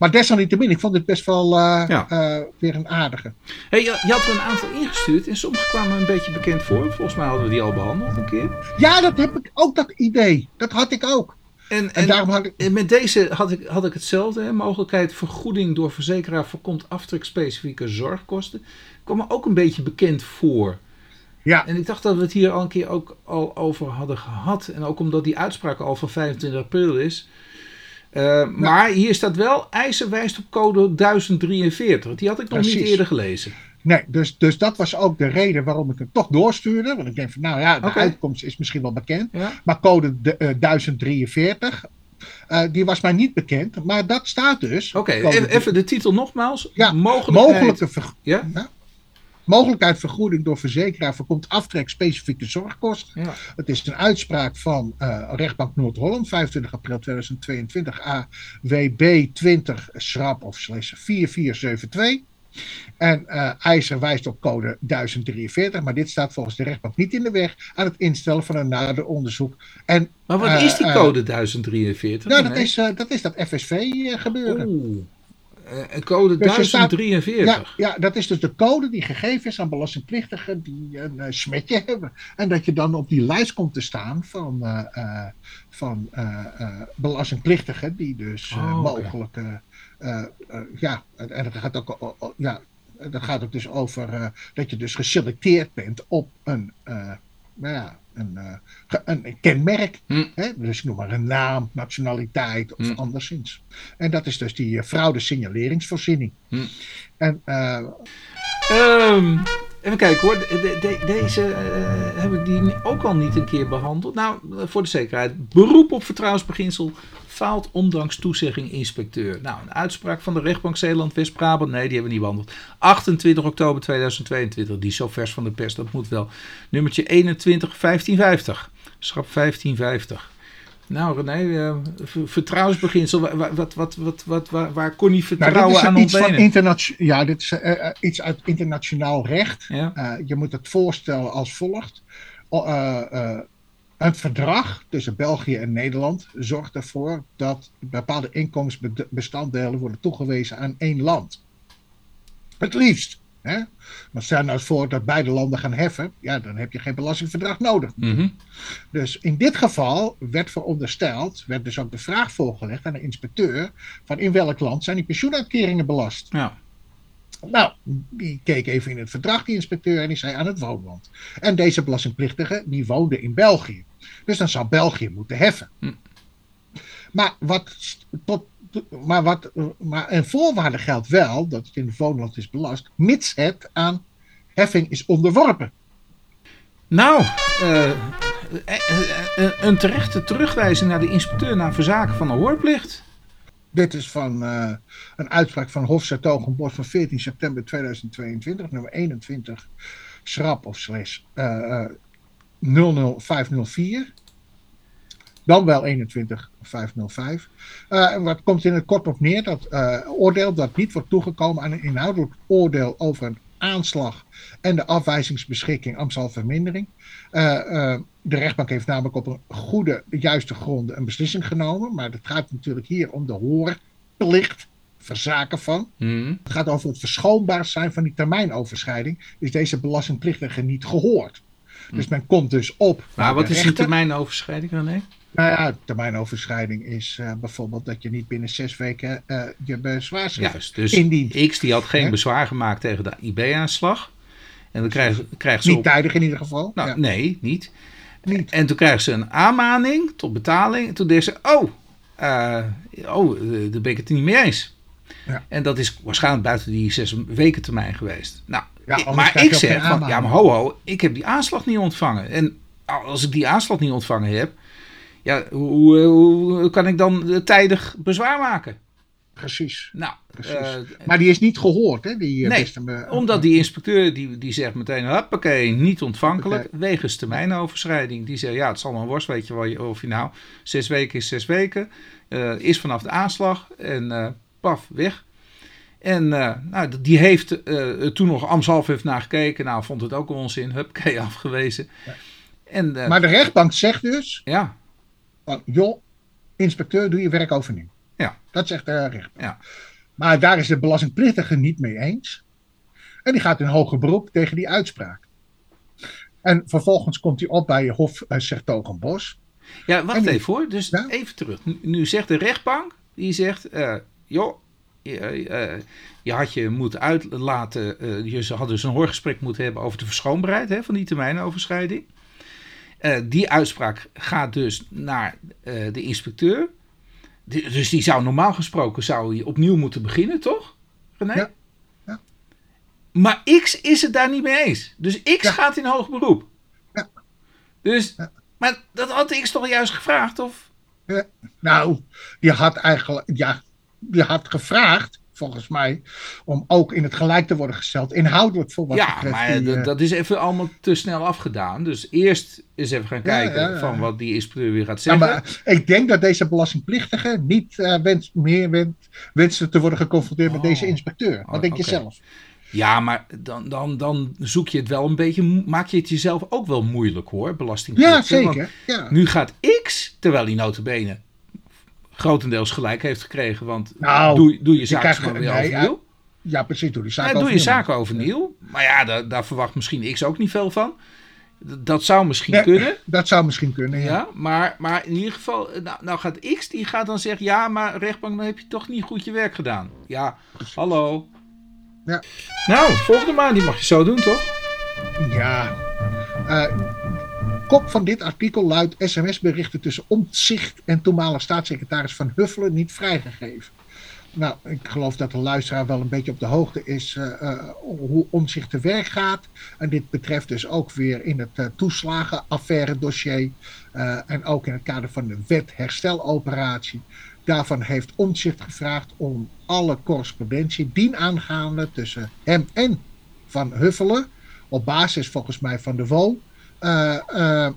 Maar desalniettemin, ik vond het best wel uh, ja. uh, weer een aardige. Hey, je, je, had er een aantal ingestuurd en sommige kwamen een beetje bekend voor. Volgens mij hadden we die al behandeld een keer. Ja, dat heb ik ook, dat idee. Dat had ik ook. En, en, en daarom had ik... en met deze had ik, had ik hetzelfde. Hè? Mogelijkheid vergoeding door verzekeraar voorkomt aftrek specifieke zorgkosten. Kwam me ook een beetje bekend voor. Ja. En ik dacht dat we het hier al een keer ook al over hadden gehad. En ook omdat die uitspraak al van 25 april is. Uh, maar hier staat wel, eisen wijst op code 1043. Die had ik nog Precies. niet eerder gelezen. Nee, dus, dus dat was ook de reden waarom ik het toch doorstuurde. Want ik denk van, nou ja, de okay. uitkomst is misschien wel bekend. Ja. Maar code de, uh, 1043, uh, die was mij niet bekend. Maar dat staat dus. Oké, okay, even de titel nogmaals. Ja, mogelijke... Ja? ja? Mogelijkheid vergoeding door verzekeraar voorkomt aftrek specifieke zorgkosten. Ja. Het is een uitspraak van uh, rechtbank Noord-Holland, 25 april 2022, AWB 20 schrap of slash 4472. En uh, IJzer wijst op code 1043, maar dit staat volgens de rechtbank niet in de weg aan het instellen van een nader onderzoek. En, maar wat uh, is die code 1043? Nou, dat, is, dat is dat FSV gebeuren. Oeh. Uh, code dus 1043. ja, ja, dat is dus de code die gegeven is aan belastingplichtigen die een uh, smetje hebben. En dat je dan op die lijst komt te staan van, uh, van belastingplichtigen die dus oh, mogelijk. ja, en dat gaat ook, ja, dat gaat ook dus over dat je dus geselecteerd bent op een. nou ja, een, uh, een kenmerk. Hm. Hè? Dus ik noem maar een naam, nationaliteit of hm. anderszins. En dat is dus die uh, fraude signaleringsvoorziening. Hm. En, uh, um, even kijken hoor, de, de, deze uh, hebben die ook al niet een keer behandeld. Nou, voor de zekerheid, beroep op vertrouwensbeginsel faalt ondanks toezegging inspecteur. Nou, een uitspraak van de rechtbank Zeeland-West-Brabant. Nee, die hebben we niet behandeld. 28 oktober 2022. Die is zo vers van de pers, dat moet wel. Nummertje 21 1550. Schrap 1550. Nou René, uh, vertrouwensbeginsel, wat, wat, wat, wat, wat, waar, waar kon hij vertrouwen nou, aan iets van Ja, dit is uh, iets uit internationaal recht. Ja? Uh, je moet het voorstellen als volgt. Een verdrag tussen België en Nederland zorgt ervoor dat bepaalde inkomensbestanddelen worden toegewezen aan één land. Het liefst. Hè? Maar stel nou voor dat beide landen gaan heffen, ja, dan heb je geen belastingverdrag nodig. Mhm. Dus in dit geval werd verondersteld, werd dus ook de vraag voorgelegd aan de inspecteur: van in welk land zijn die pensioenuitkeringen belast? Ja. Nou, die keek even in het verdrag, die inspecteur, en die zei aan het woonland. En deze belastingplichtige, die woonde in België. Dus dan zou België moeten heffen. Hm. Maar wat tot maar, wat, maar een voorwaarde geldt wel dat het in het woonland is belast, mits het aan heffing is onderworpen. Nou, uh, een terechte terugwijzing naar de inspecteur naar verzaken van de hoorplicht. Dit is van uh, een uitspraak van Hof Togenbos van 14 september 2022, nummer 21, schrap of slash uh, 00504. Dan wel 21505. Uh, eh, wat komt in het kort op neer? Dat uh, oordeel dat niet wordt toegekomen aan een inhoudelijk oordeel over een aanslag en de afwijzingsbeschikking ambtshalvermindering. Uh, de rechtbank heeft namelijk op een goede, juiste gronden een beslissing genomen. Maar het gaat natuurlijk hier om de hoorplicht verzaken van. Hmm. Het gaat over het verschoonbaar zijn van die termijnoverschrijding. Is deze belastingplichtige niet gehoord? Dus men komt dus op. Maar wat is een termijnoverschrijding, René? Nou ja, termijnoverschrijding is uh, bijvoorbeeld dat je niet binnen zes weken uh, je bezwaarschrift Juist, dus indient. X die had geen bezwaar gemaakt tegen de IB-aanslag. En dan krijgen, krijgen ze... Niet op... tijdig in ieder geval. Nou, ja. nee, niet. niet. En toen krijgen ze een aanmaning tot betaling. En toen dachten ze, oh, uh, oh daar ben ik het niet mee eens. Ja. En dat is waarschijnlijk buiten die zes weken termijn geweest. Nou, Ja, maar ik zeg van, ja maar ho ho, ik heb die aanslag niet ontvangen. En als ik die aanslag niet ontvangen heb, ja, hoe, hoe, kan ik dan eh, tijdig bezwaar maken? Precies. Nou, Precies. eh, Maar die is niet gehoord, hè? Die, eh, Nee, beste omdat die inspecteur die, die zegt meteen, hoppakee, niet ontvankelijk, wegens termijnoverschrijding. Die zegt, ja, het zal maar worst, weet je, wel, of je nou zes weken is zes weken, is vanaf de aanslag en paf, weg. En eh, nou, die heeft eh, toen nog ambtshalve heeft naar gekeken, nou, vond het ook onzin, huppakee, afgewezen. En eh, Maar de rechtbank zegt dus, ja, van, joh, inspecteur, doe je werk overnieuw. Ja. Dat zegt de rechtbank. Ja. Maar daar is de belastingplichtige niet mee eens. En die gaat in hoger beroep tegen die uitspraak. En vervolgens komt hij op bij Hof uh, Sertogenbos. Ja, wacht die- even hoor. Dus Ja? even terug. Nu, nu zegt de rechtbank, die zegt, joh, je, eh, je had je moeten uitlaten, eh, je ze hadden dus een hoorgesprek moeten hebben over de verschoonbaarheid hè, van die termijnoverschrijding. Eh, die uitspraak gaat dus naar de inspecteur. Dus die zou normaal gesproken zou je opnieuw moeten beginnen, toch? René? Ja. Ja. Maar X is het daar niet mee eens. Dus X Ja. gaat in hoog beroep. Ja. Dus, Ja. maar dat had X toch juist gevraagd, of? Nou, die had eigenlijk, ja, had gevraagd, volgens mij, om ook in het gelijk te worden gesteld. Inhoudelijk voor wat ja, betreft maar die, dat, eh, dat is even allemaal te snel afgedaan. Dus eerst eens even gaan Ja, kijken ja, ja. van wat die inspecteur weer gaat Ja, zeggen. maar ik denk dat deze belastingplichtige niet eh, wens, meer wens, wenste te worden geconfronteerd met Oh. deze inspecteur. Wat Oh, denk je zelf? Ja, maar dan, dan, dan zoek je het wel een beetje, maak je het jezelf ook wel moeilijk hoor, belastingplichtige. Ja, zeker. Ja. Nu gaat X, terwijl hij notabene grotendeels gelijk heeft gekregen, want Nou, doe, doe je zaken weer nee, overnieuw. ja, precies. Doe die zaak Ja, doe je zaken overnieuw. Maar ja, daar, daar verwacht misschien X ook niet veel van. Dat zou misschien kunnen. Dat zou misschien kunnen, ja. Ja, maar, maar in ieder geval, eh, nou, nou gaat X, die gaat dan zeggen, ja, maar rechtbank, dan heb je toch niet goed je werk gedaan. Ja, hallo. Ja. Nou, volgende maand, die mag je zo doen, toch? Ja. Eh, kop van dit artikel luidt sms-berichten tussen Omtzigt en toenmalig staatssecretaris Van Huffelen niet vrijgegeven. Nou, ik geloof dat de luisteraar wel een beetje op de hoogte is eh, eh, hoe Omtzigt te werk gaat. En dit betreft dus ook weer in het uh, toeslagenaffaire dossier. eh, en ook in het kader van de wet hersteloperatie. Daarvan heeft Omtzigt gevraagd om alle correspondentie dienaangaande tussen hem en Van Huffelen op basis volgens mij van de WO. Eh, eh,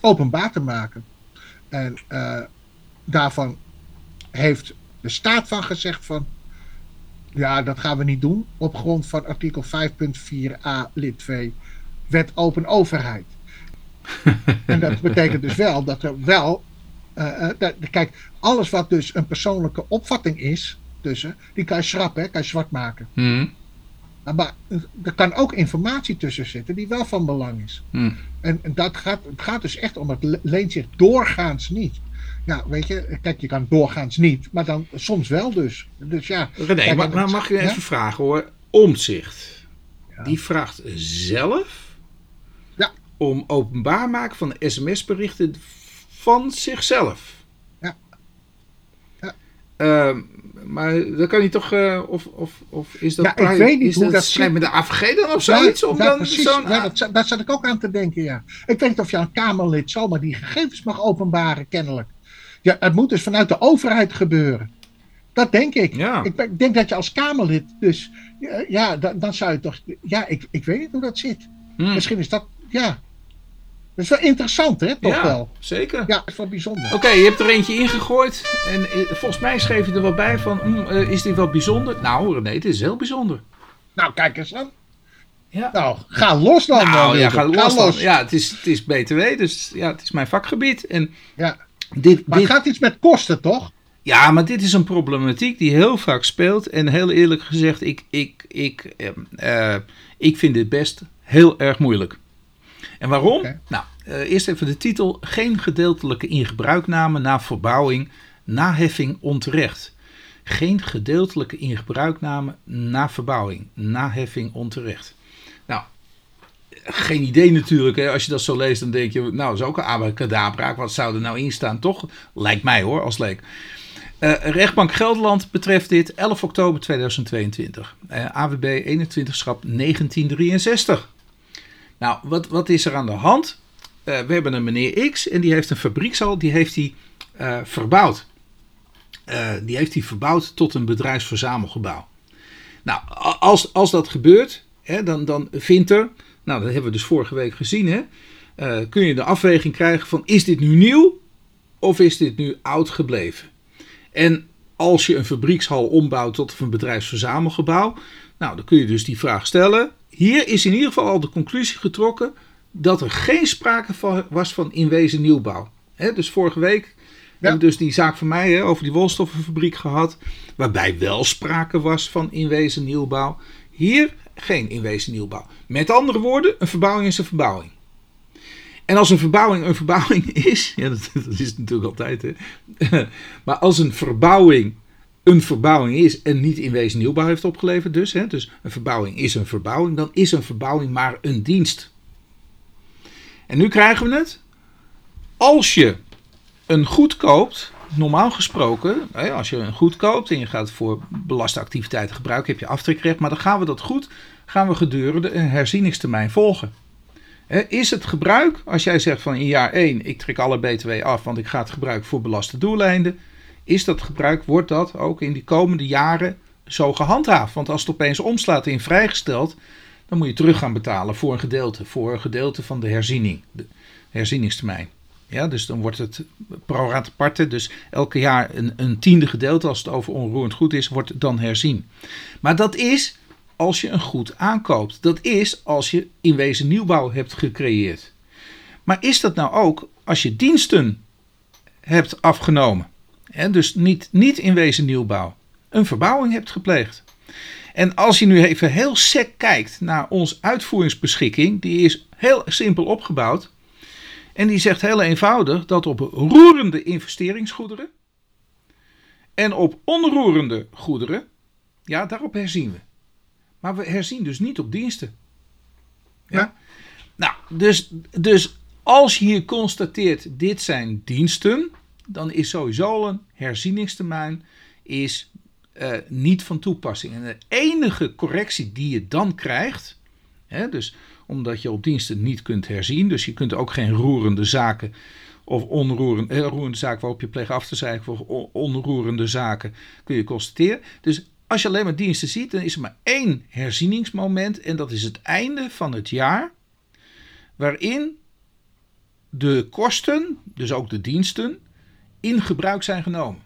openbaar te maken. En uh, daarvan heeft de staat van gezegd van ja, dat gaan we niet doen op grond van artikel 5.4a lid 2 wet open overheid. en dat betekent dus wel dat er wel. Uh, dat, kijk, alles wat dus een persoonlijke opvatting is, tussen, die kan je schrappen, kan je zwart maken. Hmm. Maar er kan ook informatie tussen zitten die wel van belang is. Hmm. En, en, dat gaat, het gaat dus echt om, het leent zich doorgaans niet. Ja, weet je, kijk, je kan doorgaans niet, maar dan soms wel dus. Dus ja. René, maar, maar, mag je even vragen hoor? Omzicht. Ja. Die vraagt zelf ja. om openbaar maken van sms-berichten van zichzelf. Ja. ja. Uh, maar dan kan hij toch, uh, of, of, of is dat... Ja, ik weet niet is hoe dat, dat zit. met de AVG dan of zoiets? om dan zo'n... Ja, dat, daar zat ik ook aan te denken, ja. Ik weet niet of je een Kamerlid zomaar die gegevens mag openbaren, kennelijk. Ja, het moet dus vanuit de overheid gebeuren. Dat denk ik. Ja. Ik denk dat je als Kamerlid, dus ja, dan, dan zou je toch. Ja, ik, ik weet niet hoe dat zit. Hmm. Misschien is dat. Ja. Dat is wel interessant, hè? Toch ja, wel. zeker. Ja, dat is wel bijzonder. Oké, je hebt er eentje ingegooid. En eh, volgens mij schreef je er wel bij van, mm, uh, is dit wel bijzonder? Nou, nee, het is heel bijzonder. Nou, kijk eens dan. Ja. Nou, ga los dan. Nou, dan, ja, ga los. ga dan. los. Ja, het is, het is BTW, dus ja, het is mijn vakgebied. En Ja. dit, Maar dit, het gaat iets met kosten, toch? Ja, maar dit is een problematiek die heel vaak speelt. En heel eerlijk gezegd, ik, ik, ik, eh, eh, ik vind dit best heel erg moeilijk. En waarom? Nou, eh, eerst even de titel. Geen gedeeltelijke ingebruikname na verbouwing, naheffing onterecht. Geen gedeeltelijke ingebruikname na verbouwing, naheffing onterecht. Nou, geen idee natuurlijk. Hè. Als je dat zo leest, dan denk je, nou, dat is ook een abracadabra. Wat zou er nou in staan, toch? Lijkt mij hoor, als leek. Uh, rechtbank Gelderland betreft dit 11 oktober 2022. Uh, AWB 21 schap 1963. Nou, wat, wat is er aan de hand? Uh, we hebben een meneer X en die heeft een fabriekshal, die heeft hij uh, verbouwd. Uh, die heeft hij verbouwd tot een bedrijfsverzamelgebouw. Nou, als, als dat gebeurt, hè, dan, dan vindt er, nou dat hebben we dus vorige week gezien, hè, kun je de afweging krijgen van is dit nu nieuw of is dit nu oud gebleven? En als je een fabriekshal ombouwt tot een bedrijfsverzamelgebouw, nou dan kun je dus die vraag stellen. Hier is in ieder geval al de conclusie getrokken dat er geen sprake van, was van inwezen nieuwbouw. He, dus vorige week ja. hebben we dus die zaak van mij he, over die wolstoffenfabriek gehad, waarbij wel sprake was van inwezen nieuwbouw. Hier geen inwezen nieuwbouw. Met andere woorden, een verbouwing is een verbouwing. En als een verbouwing een verbouwing is, ja, dat, dat is het natuurlijk altijd, hè. maar als een verbouwing een verbouwing is en niet in wezen nieuwbouw heeft opgeleverd, dus, hè, dus een verbouwing is een verbouwing, dan is een verbouwing maar een dienst. En nu krijgen we het. Als je een goed koopt, normaal gesproken, als je een goed koopt en je gaat voor belaste activiteiten gebruiken, heb je aftrekrecht, maar dan gaan we dat goed, gaan we gedurende een herzieningstermijn volgen. Is het gebruik, als jij zegt van in jaar 1, ik trek alle BTW af, want ik ga het gebruiken voor belaste doeleinden, is dat gebruik, wordt dat ook in die komende jaren zo gehandhaafd. Want als het opeens omslaat in vrijgesteld, dan moet je terug gaan betalen voor een gedeelte, voor een gedeelte van de herziening, de herzieningstermijn. Ja, dus dan wordt het pro rata parte, dus elke jaar een, een tiende gedeelte, als het over onroerend goed is, wordt dan herzien. Maar dat is als je een goed aankoopt. Dat is als je in wezen nieuwbouw hebt gecreëerd. Maar is dat nou ook als je diensten hebt afgenomen? He, dus niet, niet in wezen nieuwbouw. Een verbouwing hebt gepleegd. En als je nu even heel sec kijkt naar onze uitvoeringsbeschikking, die is heel simpel opgebouwd. En die zegt heel eenvoudig dat op roerende investeringsgoederen en op onroerende goederen, ja, daarop herzien we. Maar we herzien dus niet op diensten. Ja? ja. Nou, dus, dus als je hier constateert, dit zijn diensten, dan is sowieso een herzieningstermijn is uh, niet van toepassing. En de enige correctie die je dan krijgt, hè, dus omdat je op diensten niet kunt herzien, dus je kunt ook geen roerende zaken of onroerende, eh, roerende zaken waarop je pleegt af te zeiken of on, onroerende zaken kun je constateren. Dus als je alleen maar diensten ziet, dan is er maar één herzieningsmoment en dat is het einde van het jaar waarin de kosten, dus ook de diensten, in gebruik zijn genomen.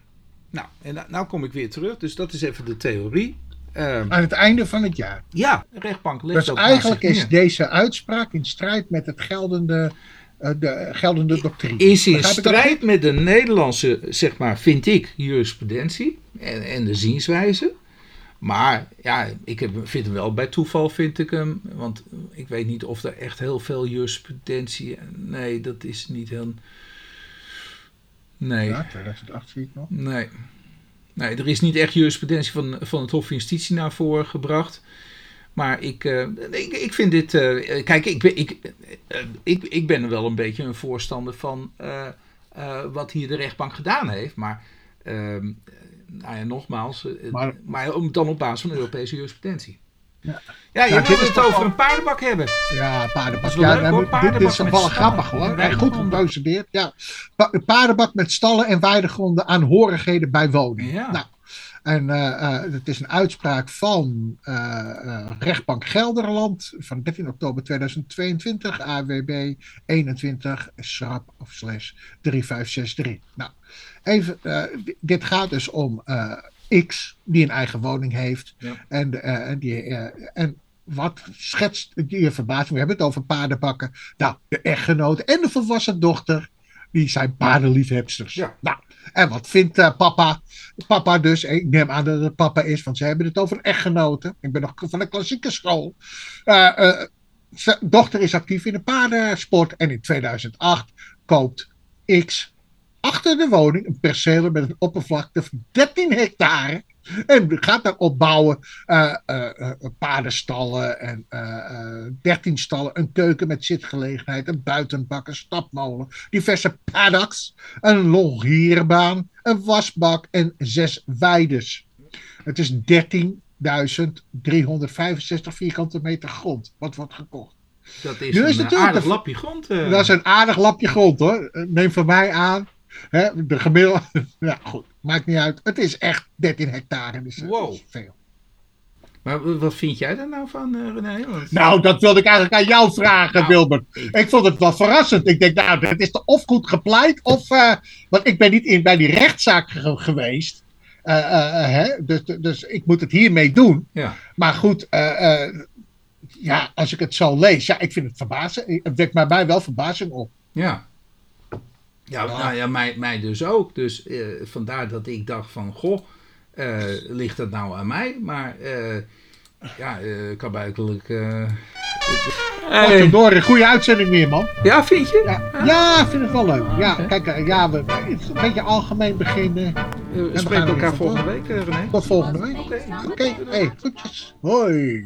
Nou, en nou, nou kom ik weer terug, dus dat is even de theorie. Ehm, Aan het einde van het jaar. ja, de rechtbank legt Dus eigenlijk is deze uitspraak in strijd met het geldende, eh, de geldende doctrine. is in strijd met de Nederlandse, zeg maar, vind ik, jurisprudentie en, en de zienswijze. Maar ja, ik heb, vind hem wel bij toeval, vind ik hem. Want ik weet niet of er echt heel veel jurisprudentie. Nee, dat is niet heel. Nee, Ja, 2008 zie ik nog. nee. Nee, er is niet echt jurisprudentie van, van het Hof van Justitie naar voren gebracht. Maar ik, eh, ik, ik vind dit. eh, kijk, ik ben, ik, eh, ik, ik ben wel een beetje een voorstander van wat hier de rechtbank gedaan heeft. Maar, ehm, nou ja, nogmaals. Maar- maar, om, dan op basis van Europese jurisprudentie. Ja. Ja, je Nou, het over een paardenbak hebben. Ja, paardenbak. Ja, leuk, hoor. dit- Paardenbak dit is wel grappig hoor. En goed geprocedeerd. Ja. Pa paardenbak met stallen en weidegronden aanhorigheden bij woningen. Ja. Nou, en eh, eh, het is een uitspraak van eh, rechtbank Gelderland van 13 oktober 2022, AWB 21 schrap of slash 3563. Nou, even, di- dit gaat dus om X die een eigen woning heeft. Ja. En, eh, en, die, eh, en wat schetst je verbazing? We hebben het over paardenbakken. Nou, de echtgenoot en de volwassen dochter, die zijn paardenliefhebsters. Ja. Nou, en wat vindt eh, papa? Papa dus, ik neem aan dat het papa is, want ze hebben het over echtgenoten. Ik ben nog van de klassieke school. Zijn dochter is actief in de paardensport en in 2008 koopt X achter de woning een perceel met een oppervlakte van 13 hectare. En gaat daar opbouwen eh, paardenstallen en eh, 13 stallen, een keuken met zitgelegenheid, een buitenbak, een stapmolen, diverse paddocks, een longierbaan, een wasbak en zes weides. Het is 13.365 vierkante meter grond wat wordt gekocht. Dat is Nu een is natuurlijk aardig lapje grond. Dat is een aardig lapje grond hoor. Neem van mij aan. Hè, de gemiddelde. Ja, goed. Maakt niet uit. Het is echt 13 hectare. Dus dat Wow. is veel. Maar wat vind jij daar nou van, eh, René? Want- Nou, dat wilde ik eigenlijk aan jou vragen, Nou, Wilbert. ik- Ik vond het wel verrassend. Ik denk, nou, het is toch of goed gepleit, of. eh, want ik ben niet in, bij die rechtszaak ge- geweest. Eh, hè? Dus, dus ik moet het hiermee doen. ja. Maar goed, ja, als ik het zo lees, ja, ik vind het verbazing. Het wekt bij mij wel verbazing op. Ja. Ja, Ja. nou ja, mij, mij dus ook. Dus eh, vandaar dat ik dacht van, goh, eh, ligt dat nou aan mij? Maar eh ja, eh kan buikelijk... Hey. Door, een goede uitzending weer, man. Ja, vind je? Ja, ja, ik vind het wel leuk. Ja, kijk, ja, we, het is een beetje algemeen beginnen. Eh, we spreken elkaar volgende week, René. Tot volgende week. Oké. Oké, hey, groetjes. Hoi.